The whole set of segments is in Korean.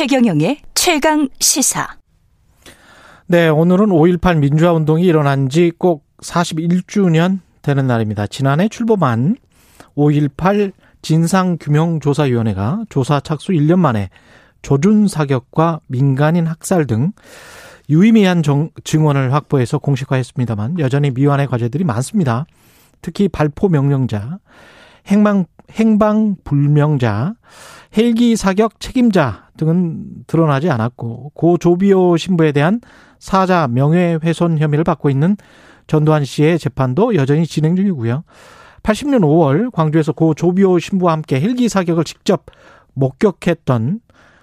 최경영의 최강 시사. 네, 오늘은 5.18 민주화 운동이 일어난 지 꼭 41주년 되는 날입니다. 지난해 출범한 5.18 진상규명조사위원회가 조사 착수 1년 만에 조준 사격과 민간인 학살 등 유의미한 정, 증언을 확보해서 공식화했습니다만 여전히 미완의 과제들이 많습니다. 특히 발포 명령자, 행방 행방 불명자, 헬기 사격 책임자 등은 드러나지 않았고 고 조비오 신부에 대한 사자 명예훼손 혐의를 받고 있는 전두환 씨의 재판도 여전히 진행 중이고요. 80년 5월 광주에서 고 조비오 신부와 함께 헬기 사격을 직접 목격했던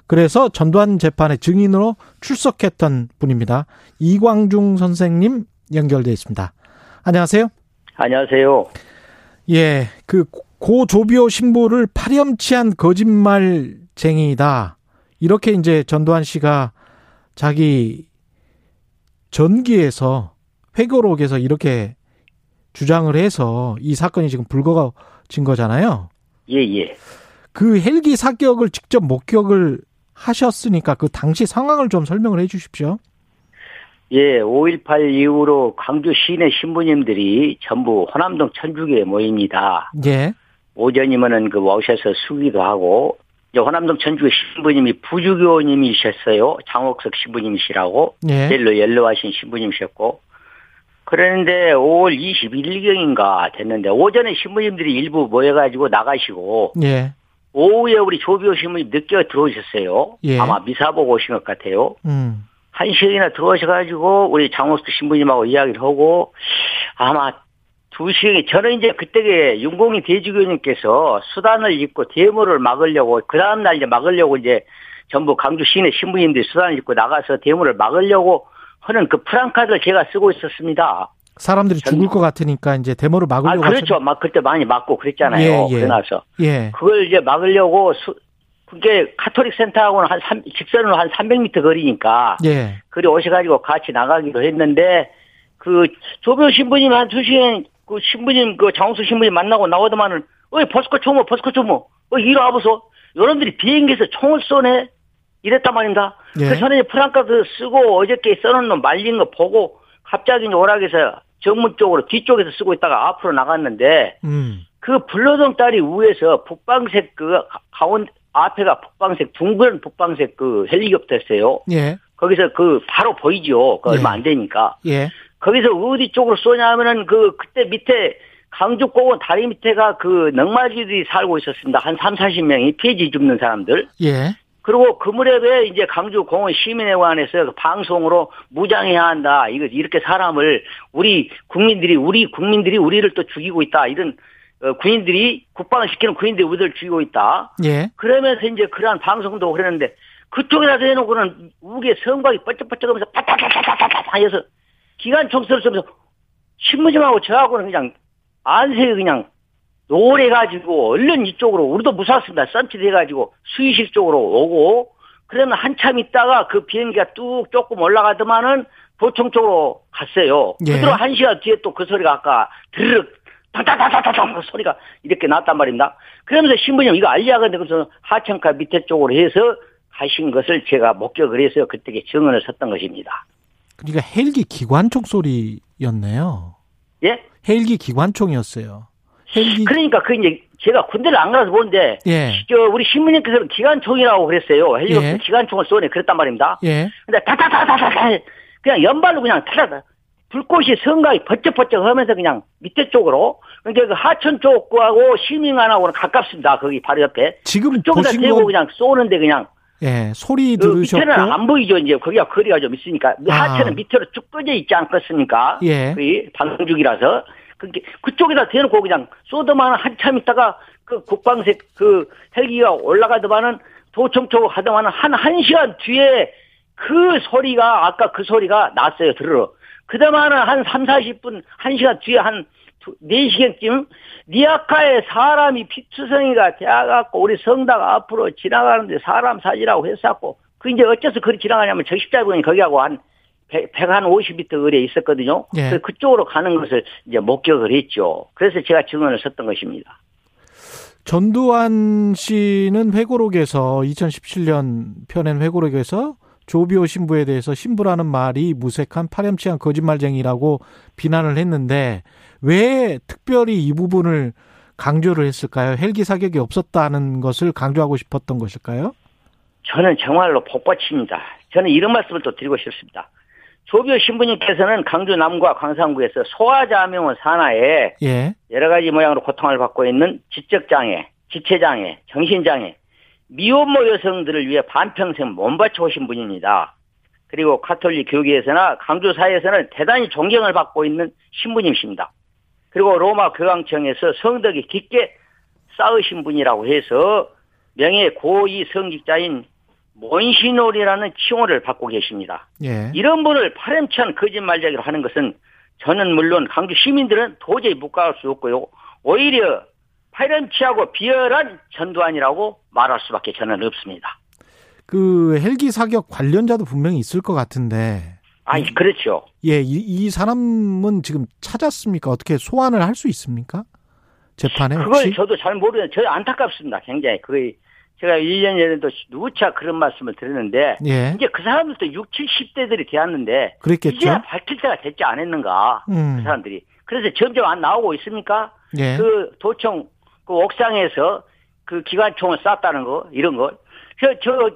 그래서 전두환 재판의 증인으로 출석했던 분입니다. 이광중 선생님 연결돼 있습니다. 안녕하세요. 안녕하세요. 예, 그 고 조비오 신부를 파렴치한 거짓말쟁이다. 이렇게 이제 전두환 씨가 자기 전기에서 회고록에서 이렇게 주장을 해서 이 사건이 지금 불거진 거잖아요. 예, 예. 그 헬기 사격을 직접 목격을 하셨으니까 그 당시 상황을 좀 설명을 해 주십시오. 예, 5.18 이후로 광주 시내 신부님들이 전부 호남동 천주교에 모입니다. 예. 오전이면은 그 오셔서 수기도 하고, 이제 호남동 천주교 신부님이 부주교님이셨어요. 장옥석 신부님이시라고. 예. 옐로 옐로하신 신부님이셨고. 그랬는데 5월 21일경인가 됐는데 오전에 신부님들이 일부 모여가지고 나가시고 예. 오후에 우리 조비오 신부님 늦게 들어오셨어요. 예. 아마 미사 보고 오신 것 같아요. 음. 한 시간이나 들어오셔가지고 우리 장호수 신부님하고 이야기를 하고 아마 두 시간이 저는 이제 그때에 윤공희 대주교님께서 수단을 입고 데모를 막으려고 그 다음 날 이제 막으려고 이제 전부 강주 시내 신부님들이 수단을 입고 나가서 데모를 막으려고 하는 그 프랑카드를 제가 쓰고 있었습니다. 사람들이 죽을 것 같으니까 이제 데모를 아 막으려고 그렇죠. 막 그때 많이 막고 그랬잖아요. 예, 예. 그러나서 예. 그걸 이제 막으려고 수, 그게 카톨릭 센터하고는 한 3, 직선으로 한 300m 거리니까 예. 그리 오셔가지고 같이 나가기로 했는데 그 조별 신부님 한 두 시간 그 신부님 그 장수 신부님 만나고 나오더만은 어이 버스커 총무 버스커 총무 어 이리 와보소 여러분들이 비행기에서 총을 쏘네 이랬단 말입니다. 예. 그 전에 프랑카드 쓰고 어저께 써놓은 놈 말린 거 보고 갑자기 이제 오락에서 정문 쪽으로 뒤쪽에서 쓰고 있다가 앞으로 나갔는데 음. 그 불로동 다리 위에서 북방색 그 가운 앞에가 북방색 둥근 북방색 그 헬리콥터였어요. 예. 거기서 그 바로 보이죠. 그 얼마 예. 안 되니까. 예. 거기서 어디 쪽으로 쏘냐면은 그 그때 밑에 강주공원 다리 밑에가 그 넉마지들이 살고 있었습니다. 한 3, 40명이 폐지 줍는 사람들. 예. 그리고 그 무렵에 이제 강주 공원 시민회관에서 그 방송으로 무장해야 한다. 이거 이렇게 사람을 우리 국민들이 우리 국민들이 우리를 또 죽이고 있다. 이런 어, 군인들이 국방을 시키는 군인들이 우리를 죽이고 있다. 예. 그러면서 이제 그러한 방송도 그랬는데 그쪽에다 대놓고는 우게 성곽이 뻘쩍뻘쩍하면서 빠따따따따따 해서 기관총소를 쏘면서 신부님하고 저하고는 그냥 안색이 그냥 노래가지고 얼른 이쪽으로 우리도 무섭습니다. 썬짓해가지고 수의실 쪽으로 오고 그러면 한참 있다가 그 비행기가 뚝 조금 올라가더만은 도청 쪽으로 갔어요. 예. 그대로 한 시간 뒤에 또 그 소리가 아까 드르륵 탕탕탕탕탕 소리가 이렇게 났단 말입니다. 그러면서 신부님 이거 알리야근데 그래서 하천가 밑에 쪽으로 해서 가신 것을 제가 목격을 해서 그때 증언을 섰던 것입니다. 그러니까 헬기 기관총 소리였네요. 예? 헬기 기관총이었어요. 헬기 그러니까 그 이제 제가 군대를 안 가서 보는데 예. 저 우리 신부님께서는 기관총이라고 그랬어요. 헬리콥터 예. 기관총을 쏘네 그랬단 말입니다. 예. 근데 다다다다다다 그냥 연발로 그냥 타다 불꽃이 성각이 번쩍번쩍 하면서 그냥 밑에 쪽으로 그러니까 그 하천 쪽하고 시민관하고는 가깝습니다. 거기 바로 옆에 지금 보신 건 그냥 쏘는데 그냥 예, 소리 그 들으셨고 밑에는 안 보이죠. 이제 거기가 거리가 좀 있으니까 아. 하천은 밑으로 쭉 꺼져 있지 않겠습니까? 예. 그 방죽이라서 그게 그쪽에다 대놓고 그냥 쏘더만 한참 있다가 그 국방색 그 헬기가 올라가더만은 도청 쪽으로 가더만은 한 한 시간 뒤에 그 소리가 아까 그 소리가 났어요 들으러 그다음에는 한 3, 40분 1시간 뒤에 한 4시간쯤 니아카에 사람이 피투성이가 되어갖고 우리 성당 앞으로 지나가는데 사람 사지라고 했었고 그 이제 어째서 그리 지나가냐면 저 십자군이 거기하고 한 100, 100한 50m 거리에 있었거든요. 예. 그래서 그쪽으로 가는 것을 이제 목격을 했죠. 그래서 제가 증언을 섰던 것입니다. 전두환 씨는 회고록에서 2017년 펴낸 회고록에서 조비오 신부에 대해서 신부라는 말이 무색한 파렴치한 거짓말쟁이라고 비난을 했는데 왜 특별히 이 부분을 강조를 했을까요? 헬기 사격이 없었다는 것을 강조하고 싶었던 것일까요? 저는 정말로 복받칩니다. 저는 이런 말씀을 또 드리고 싶습니다. 조비오 신부님께서는 강주 남과 광산구에서 소아자명원 산하에 예. 여러 가지 모양으로 고통을 받고 있는 지적장애, 지체장애, 정신장애, 미혼모 여성들을 위해 반평생 몸바쳐 오신 분입니다. 그리고 카톨릭 교계에서나 강주 사회에서는 대단히 존경을 받고 있는 신부님이십니다. 그리고 로마 교황청에서 성덕이 깊게 쌓으신 분이라고 해서 명예 고위 성직자인 몬시놀이라는 칭호를 받고 계십니다. 예. 이런 분을 파렴치한 거짓말쟁이로 하는 것은 저는 물론 강주 시민들은 도저히 묵과할 수 없고요. 오히려 파렴치하고 비열한 전두환이라고 말할 수밖에 저는 없습니다. 그 헬기 사격 관련자도 분명히 있을 것 같은데. 아니 그렇죠. 예, 이, 이 사람은 지금 찾았습니까? 어떻게 소환을 할 수 있습니까? 재판에 그걸 혹시? 저도 잘 모르는 저 안타깝습니다. 굉장히 그게 제가 1년 전에도 누차 그런 말씀을 드렸는데 예, 이제 그 사람들도 6, 70대들이 되었는데 그랬겠죠. 이제야 밝힐 때가 됐지 않았는가 음, 그 사람들이 그래서 점점 안 나오고 있습니까? 예, 그 도청 그 옥상에서 그 기관총을 쐈다는 거 이런 거. 저, 저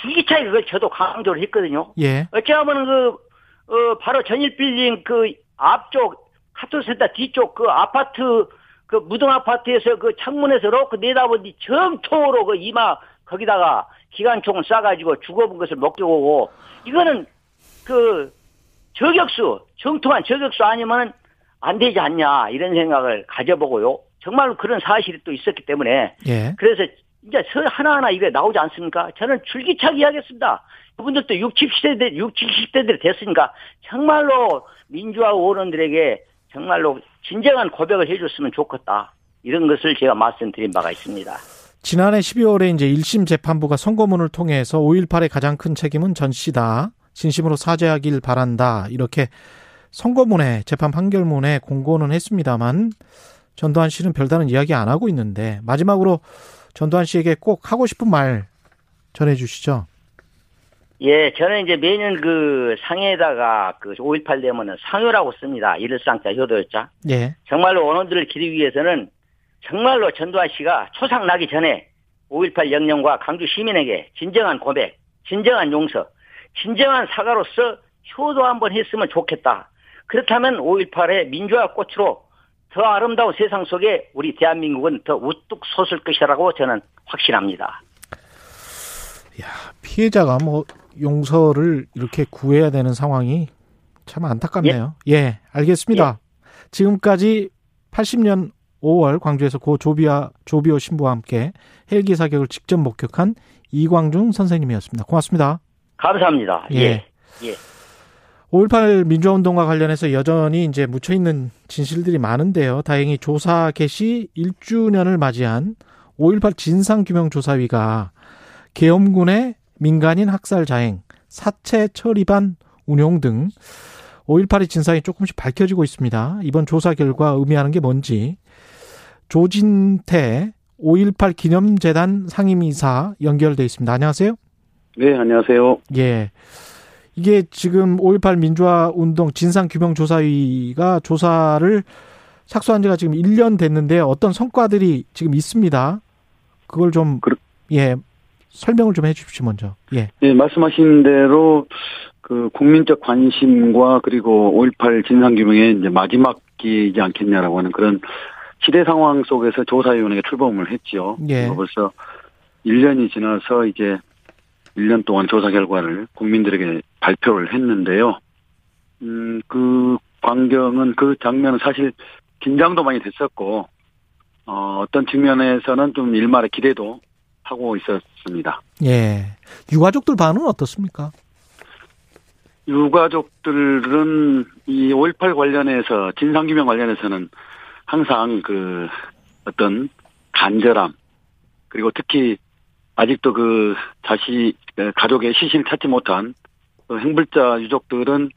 줄기차게 그걸 저도 강조를 했거든요. 예, 어찌하면 그 어, 바로 전일 빌딩 그 앞쪽 카토센터 뒤쪽 그 아파트 그 무등 아파트에서 그 창문에서 로크 내다보니 정토로 그 이마 거기다가 기관총을 쏴가지고 죽어본 것을 목격하고 이거는 그 저격수 정통한 저격수 아니면은 안 되지 않냐 이런 생각을 가져보고요. 정말로 그런 사실이 또 있었기 때문에 예, 그래서 이제 서 하나하나 이게 나오지 않습니까? 저는 줄기차게 이야기했습니다. 그분들도 60, 70대, 60, 70대들이 됐으니까 정말로 민주화 어른들에게 정말로 진정한 고백을 해줬으면 좋겠다. 이런 것을 제가 말씀드린 바가 있습니다. 지난해 12월에 이제 1심 재판부가 선고문을 통해서 5.18의 가장 큰 책임은 전 씨다. 진심으로 사죄하길 바란다. 이렇게 선고문에 재판 판결문에 공고는 했습니다만 전두환 씨는 별다른 이야기 안 하고 있는데 마지막으로 전두환 씨에게 꼭 하고 싶은 말 전해 주시죠. 예, 저는 이제 매년 그 상해에다가 그 5.18 되면은 상효라고 씁니다. 일상자, 효도였자. 예. 정말로 원원들을 기리기 위해서는 정말로 전두환 씨가 초상 나기 전에 5.18 영령과 강주 시민에게 진정한 고백, 진정한 용서, 진정한 사과로서 효도 한번 했으면 좋겠다. 그렇다면 5.18의 민주화 꽃으로 더 아름다운 세상 속에 우리 대한민국은 더 우뚝 솟을 것이라고 저는 확신합니다. 피해자가 뭐 용서를 이렇게 구해야 되는 상황이 참 안타깝네요. 예, 알겠습니다. 지금까지 80년 5월 광주에서 고 조비아 조비오 신부와 함께 헬기 사격을 직접 목격한 이광중 선생님이었습니다. 고맙습니다. 감사합니다. 예. 예. 예. 5.18 민주화운동과 관련해서 여전히 이제 묻혀있는 진실들이 많은데요. 다행히 조사 개시 1주년을 맞이한 5.18 진상규명조사위가 계엄군의 민간인 학살 자행, 사체 처리반 운용 등 5.18의 진상이 조금씩 밝혀지고 있습니다. 이번 조사 결과 의미하는 게 뭔지 조진태 5.18 기념재단 상임이사 연결돼 있습니다. 안녕하세요. 네, 안녕하세요. 예. 이게 지금 5.18 민주화 운동 진상규명조사위가 조사를 착수한 지가 지금 1년 됐는데 어떤 성과들이 지금 있습니다. 그걸 좀, 그렇- 예, 설명을 좀 해 주십시오, 먼저. 예. 네, 말씀하신 대로 그 국민적 관심과 그리고 5.18 진상규명의 이제 마지막 기이지 않겠냐라고 하는 그런 시대 상황 속에서 조사위원회가 출범을 했죠. 예. 벌써 1년이 지나서 이제 1년 동안 조사 결과를 국민들에게 발표를 했는데요. 음, 그 광경은 그 장면은 사실 긴장도 많이 됐었고, 어, 어떤 측면에서는 좀 일말의 기대도 하고 있었습니다. 예. 유가족들 반응은 어떻습니까? 유가족들은 이 5.18 관련해서 진상규명 관련해서는 항상 그 어떤 간절함 그리고 특히 아직도 그 자시 그 가족의 시신을 찾지 못한 그 행불자 유족들은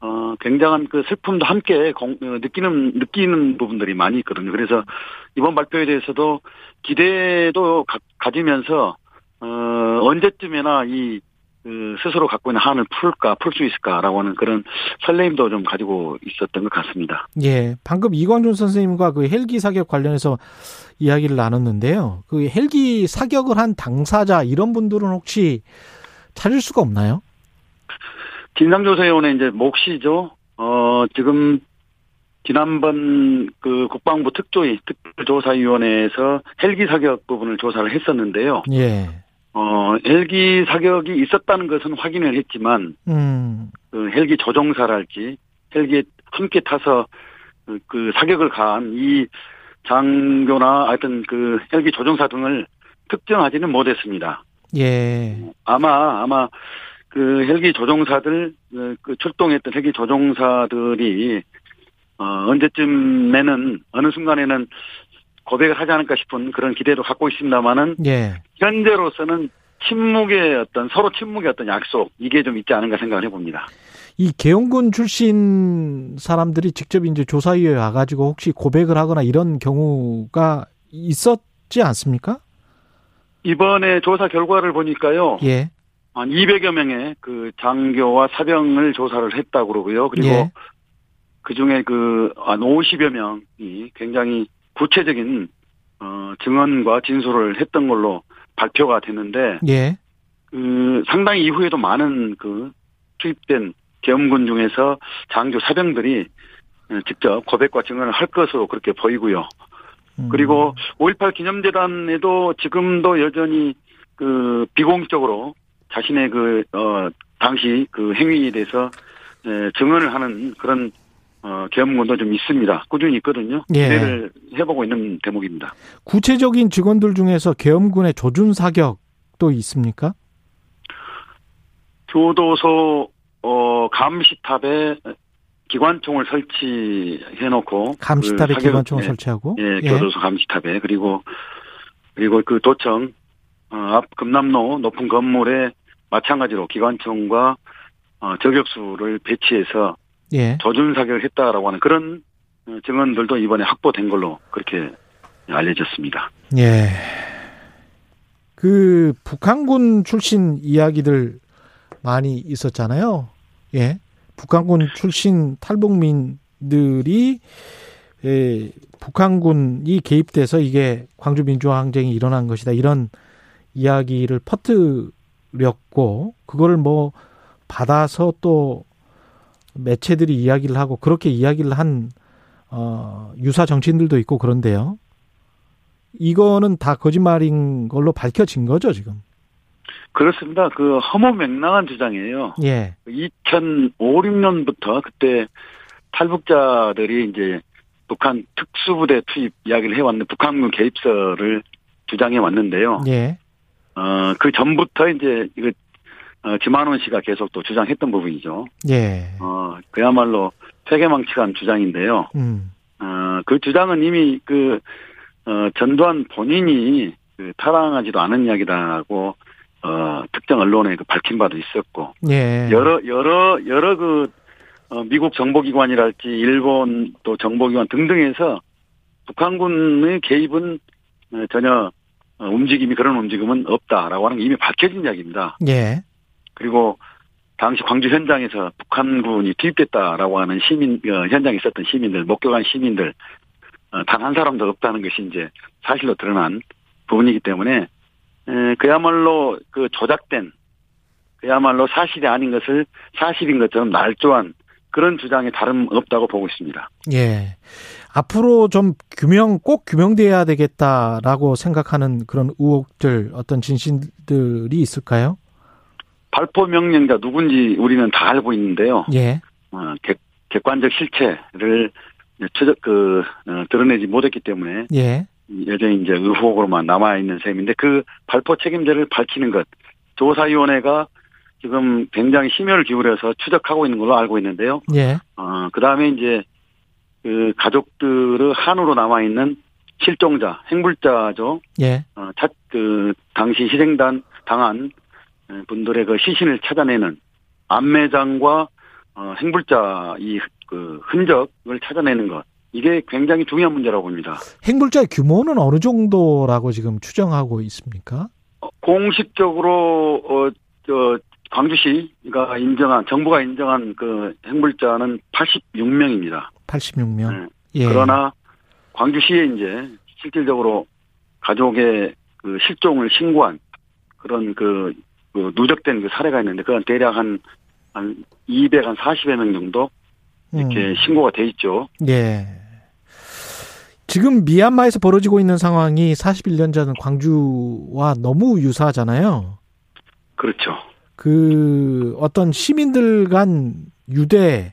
어, 굉장한 그 슬픔도 함께 공, 어, 느끼는, 느끼는 부분들이 많이 있거든요. 그래서 이번 발표에 대해서도 기대도 가, 가지면서, 어, 언제쯤이나 이, 그 스스로 갖고 있는 한을 풀까, 풀 수 있을까라고 하는 그런 설레임도 좀 가지고 있었던 것 같습니다. 예. 방금 이광준 선생님과 그 헬기 사격 관련해서 이야기를 나눴는데요. 그 헬기 사격을 한 당사자 이런 분들은 혹시 찾을 수가 없나요? 진상조사위원회 이제 몫이죠. 어, 지금 지난번 그 국방부 특조위 특별조사위원회에서 헬기 사격 부분을 조사를 했었는데요. 예. 어, 헬기 사격이 있었다는 것은 확인을 했지만, 음. 그 헬기 조종사랄지, 헬기에 함께 타서 그, 그 사격을 가한 이 장교나 하여튼 그 헬기 조종사 등을 특정하지는 못했습니다. 예. 아마, 아마 그 헬기 조종사들, 그, 그 출동했던 헬기 조종사들이, 어, 언제쯤에는, 어느 순간에는 고백을 하지 않을까 싶은 그런 기대도 갖고 있습니다만은, 예. 현재로서는 침묵의 어떤, 서로 침묵의 어떤 약속, 이게 좀 있지 않은가 생각을 해봅니다. 이 계엄군 출신 사람들이 직접 이제 조사위에 와가지고 혹시 고백을 하거나 이런 경우가 있었지 않습니까? 이번에 조사 결과를 보니까요, 예. 한 200여 명의 그 장교와 사병을 조사를 했다고 그러고요. 그리고 예. 그 중에 그, 한 50여 명이 굉장히 구체적인, 어, 증언과 진술을 했던 걸로 발표가 됐는데, 예. 그, 상당히 이후에도 많은 그, 투입된 계엄군 중에서 장교 사병들이 어, 직접 고백과 증언을 할 것으로 그렇게 보이고요. 음. 그리고 5.18 기념재단에도 지금도 여전히 그 비공식적으로 자신의 그, 어, 당시 그 행위에 대해서 에, 증언을 하는 그런 어, 계엄군도 좀 있습니다. 꾸준히 있거든요. 예. 기대를 해보고 있는 대목입니다. 구체적인 직원들 중에서 계엄군의 조준 사격도 있습니까? 교도소 어, 감시탑에 기관총을 설치해놓고 감시탑에 그 기관총을 예, 설치하고 예, 교도소 감시탑에 그리고 그리고 그 도청 어, 앞 금남로 높은 건물에 마찬가지로 기관총과 어, 저격수를 배치해서 예. 조준 사격을 했다라고 하는 그런 어, 증언들도 이번에 확보된 걸로 그렇게 알려졌습니다. 예. 그 북한군 출신 이야기들 많이 있었잖아요. 예. 북한군 출신 탈북민들이 예, 북한군이 개입돼서 이게 광주 민주화 항쟁이 일어난 것이다. 이런 이야기를 퍼뜨렸고 그거를 뭐 받아서 또 매체들이 이야기를 하고 그렇게 이야기를 한 어, 유사 정치인들도 있고 그런데요. 이거는 다 거짓말인 걸로 밝혀진 거죠, 지금. 그렇습니다. 그 허무 맹랑한 주장이에요. 예. 2005, 6년부터 그때 탈북자들이 이제 북한 특수부대 투입 이야기를 해왔는 북한군 개입설을 주장해 왔는데요. 예. 어, 그 전부터 이제 이거 어, 지만원 씨가 계속 또 주장했던 부분이죠. 예. 어, 그야말로 세계망측한 주장인데요. 음. 어, 그 주장은 이미 그, 어, 전두환 본인이 그 타당하지도 않은 이야기다라고, 어, 특정 언론에 그 밝힌 바도 있었고, 예. 여러, 여러, 여러 그, 어, 미국 정보기관이랄지, 일본 또 정보기관 등등에서 북한군의 개입은 어, 전혀 어, 움직임이, 그런 움직임은 없다라고 하는 게 이미 밝혀진 이야기입니다. 예. 그리고 당시 광주 현장에서 북한군이 투입됐다라고 하는 시민 어, 현장에 있었던 시민들 목격한 시민들 어, 단한 사람도 없다는 것이 이제 사실로 드러난 부분이기 때문에 에, 그야말로 그 조작된 그야말로 사실이 아닌 것을 사실인 것처럼 날조한 그런 주장에 다름 없다고 보고 있습니다. 예. 앞으로 좀 규명, 꼭 규명돼야 되겠다라고 생각하는 그런 의혹들, 어떤 진실들이 있을까요? 발포 명령자 누군지 우리는 다 알고 있는데요. 예. 어, 객, 객관적 실체를 추적 그 어, 드러내지 못했기 때문에 예. 여전히 이제 의혹으로만 남아 있는 셈인데 그 발포 책임자를 밝히는 것 조사위원회가 지금 굉장히 심혈을 기울여서 추적하고 있는 걸로 알고 있는데요. 예. 어, 그 다음에 이제 그 가족들의 한으로 남아 있는 실종자, 행불자죠. 예. 어, 차, 그, 당시 희생단, 당한 분들의 그 시신을 찾아내는 안매장과 어, 행불자 이 그 흔적을 찾아내는 것 이게 굉장히 중요한 문제라고 봅니다. 행불자의 규모는 어느 정도라고 지금 추정하고 있습니까? 어, 공식적으로 어, 저 광주시가 인정한 정부가 인정한 그 행불자는 86명입니다. 86명. 예. 그러나 광주시에 이제 실질적으로 가족의 그 실종을 신고한 그런 그, 그 누적된 그 사례가 있는데 그건 대략 한, 한 200, 한 40여 명 정도 이렇게 음. 신고가 돼 있죠. 예. 지금 미얀마에서 벌어지고 있는 상황이 41년 전 광주와 너무 유사하잖아요. 그렇죠. 그 어떤 시민들 간 유대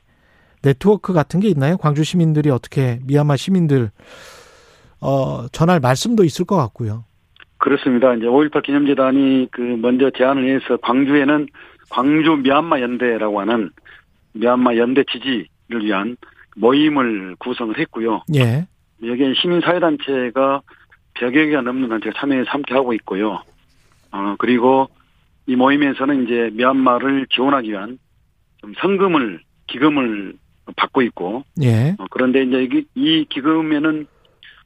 네트워크 같은 게 있나요? 광주 시민들이 어떻게 미얀마 시민들 어 전할 말씀도 있을 것 같고요. 그렇습니다. 이제 5.18 기념재단이 그 먼저 제안을 해서 광주에는 광주 미얀마 연대라고 하는 미얀마 연대 지지를 위한 모임을 구성을 했고요. 예. 여기에 시민사회단체가 100여 개가 넘는 단체가 참여해서 함께 하고 있고요. 어, 그리고 이 모임에서는 이제 미얀마를 지원하기 위한 좀 성금을, 기금을 받고 있고, 예. 어, 그런데 이제 이, 이 기금에는,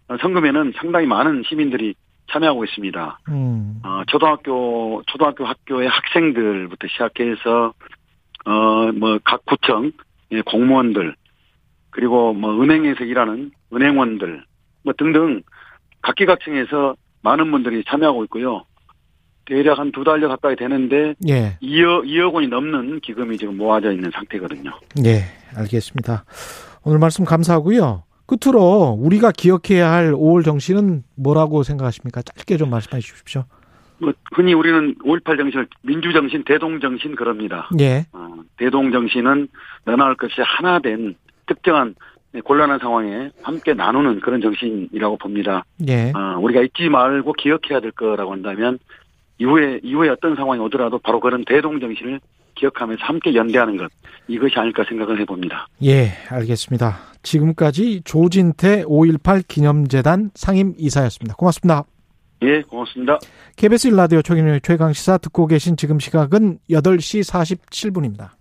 어, 성금에는 상당히 많은 시민들이 참여하고 있습니다. 음. 어, 초등학교, 초등학교 학교의 학생들부터 시작해서, 어, 뭐, 각 구청, 예, 공무원들, 그리고 뭐, 은행에서 일하는 은행원들, 뭐 등등, 각기각층에서 많은 분들이 참여하고 있고요. 대략 한 두 달여 가까이 되는데, 예. 2억, 2억 원이 넘는 기금이 지금 모아져 있는 상태거든요. 예. 알겠습니다. 오늘 말씀 감사하고요. 끝으로 우리가 기억해야 할 5월 정신은 뭐라고 생각하십니까? 짧게 좀 말씀해 주십시오. 뭐, 흔히 우리는 5.18 정신을 민주정신, 대동정신 그럽니다. 예. 어, 대동정신은 너나할 것이 하나 된 특정한 곤란한 상황에 함께 나누는 그런 정신이라고 봅니다. 예. 어, 우리가 잊지 말고 기억해야 될 거라고 한다면 이후에 이후에 어떤 상황이 오더라도 바로 그런 대동정신을 기억하면서 함께 연대하는 것 이것이 아닐까 생각을 해봅니다. 예, 알겠습니다. 지금까지 조진태 5.18 기념재단 상임 이사였습니다. 고맙습니다. 예, 고맙습니다. KBS 1라디오 최경영의 최강 시사 듣고 계신 지금 시각은 8시 47분입니다.